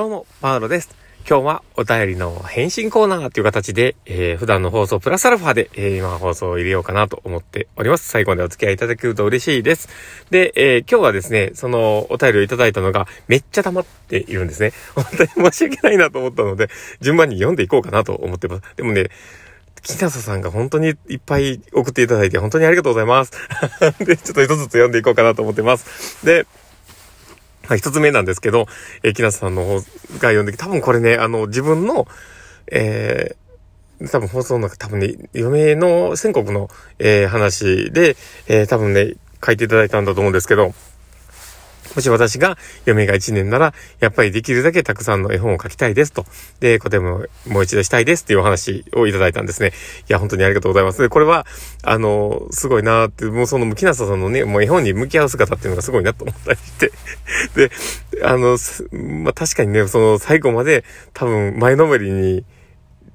どうも、パウロです。今日はお便りの返信コーナーという形で、えー、普段の放送プラスアルファで、えー、今放送を入れようかなと思っております。最後までお付き合いいただけると嬉しいです。で、えー、今日はですね、そのお便りをいただいたのがめっちゃ溜まっているんですね。本当に申し訳ないなと思ったので、順番に読んでいこうかなと思ってます。でもね、木なささんが本当にいっぱい送っていただいて本当にありがとうございます。で、ちょっと一つずつ読んでいこうかなと思ってます。で、はい、一つ目なんですけど、えー、木梨さんの方が読んで多分これね、あの、自分の、えー、多分放送の中、多分ね、嫁の宣告の、えー、話で、えー、多分ね、書いていただいたんだと思うんですけど、もし私が嫁が1年なら、やっぱりできるだけたくさんの絵本を書きたいですと。で、こてももう一度したいですっていうお話をいただいたんですね。いや、本当にありがとうございます。で、これは、あの、すごいなーって、もうその、木下さんのね、もう絵本に向き合う姿っていうのがすごいなと思ったりして。で、あの、まあ、確かにね、その最後まで多分前のめりに、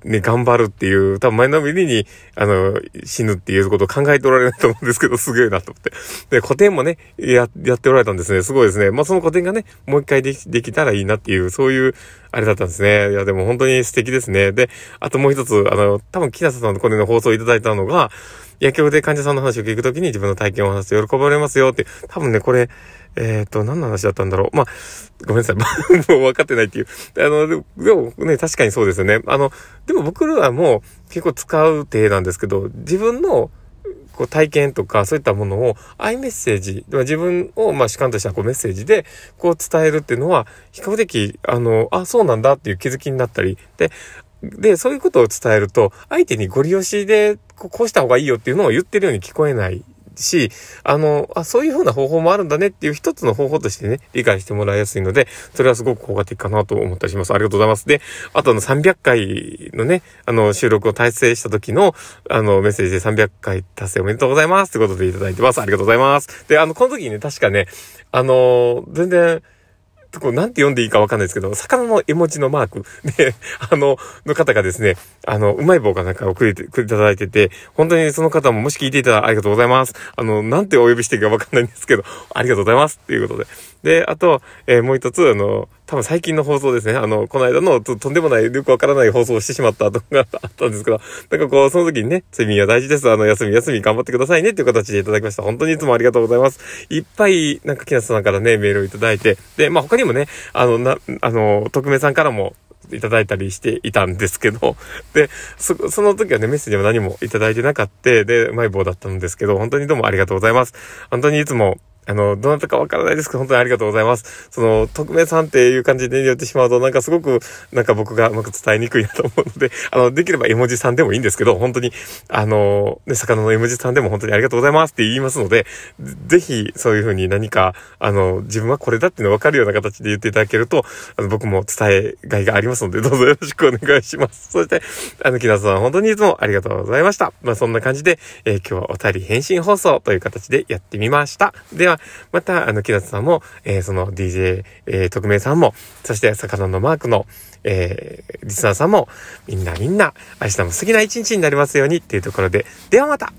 ね、頑張るっていう、多分前のめりに、あの、死ぬっていうことを考えておられないと思うんですけど、すげえなと思って。で、古典もね、や、やっておられたんですね。すごいですね。まあ、その古典がね、もう一回でき、できたらいいなっていう、そういう、あれだったんですね。いや、でも本当に素敵ですね。で、あともう一つ、あの、多分、木下さんのこれの放送いただいたのが、薬局で患者さんの話を聞くときに自分の体験を話すと喜ばれますよって、多分ね、これ、えっ、ー、と、何の話だったんだろう。まあ、ごめんなさい。もう分かってないっていう。あの、でもね、確かにそうですよね。あの、でも僕らはもう結構使う手なんですけど、自分のこう体験とかそういったものをアイメッセージ、自分をまあ主観としたこうメッセージでこう伝えるっていうのは比較的あの、あ、そうなんだっていう気づきになったり、で、で、そういうことを伝えると相手にご利用しでこうした方がいいよっていうのを言ってるように聞こえないし、あの、あ、そういう風な方法もあるんだねっていう一つの方法としてね、理解してもらいやすいので、それはすごく効果的かなと思ったりします。ありがとうございます。で、あとの300回のね、あの、収録を達成した時の、あの、メッセージで300回達成おめでとうございますってことでいただいてます。ありがとうございます。で、あの、この時にね、確かね、あの、全然、こ、なんて読んでいいかわかんないですけど、魚の絵文字のマークで、あの、の方がですね、あの、うまい棒かなんかをくれて、くれいただいてて、本当にその方ももし聞いていたらありがとうございます。あの、なんてお呼びしていいかわかんないんですけど、ありがとうございますっていうことで。で、あと、えー、もう一つ、あの、多分最近の放送ですね。あの、この間のととんでもない、よくわからない放送をしてしまった後が あったんですけど、なんかこう、その時にね、睡眠は大事です。あの、休み休み頑張ってくださいねっていう形でいただきました。本当にいつもありがとうございます。いっぱい、なんか木梨さんからね、メールをいただいて、で、まあ他にもね、あの、な、あの、匿名さんからも、いただいたりしていたんですけど、で、そ、その時はね、メッセージも何もいただいてなかった、で、うまい棒だったんですけど、本当にどうもありがとうございます。本当にいつも、あの、どなたかわからないですけど、本当にありがとうございます。その、匿名さんっていう感じで言ってしまうと、なんかすごく、なんか僕がうまく伝えにくいなと思うので、あの、できれば絵文字さんでもいいんですけど、本当に、あの、ね、魚の絵文字さんでも本当にありがとうございますって言いますので、ぜひ、そういうふうに何か、あの、自分はこれだっていうの分かるような形で言っていただけると、あの、僕も伝えがいがありますので、どうぞよろしくお願いします。そして、あの、木田さん、本当にいつもありがとうございました。まあ、そんな感じで、えー、今日はお便り返信放送という形でやってみました。では、また、あの、木立さんも、えー、その DJ、えー、特命さんも、そして魚のマークの、えー、リスナーさんも、みんなみんな、明日も素敵な一日になりますようにっていうところで、ではまた。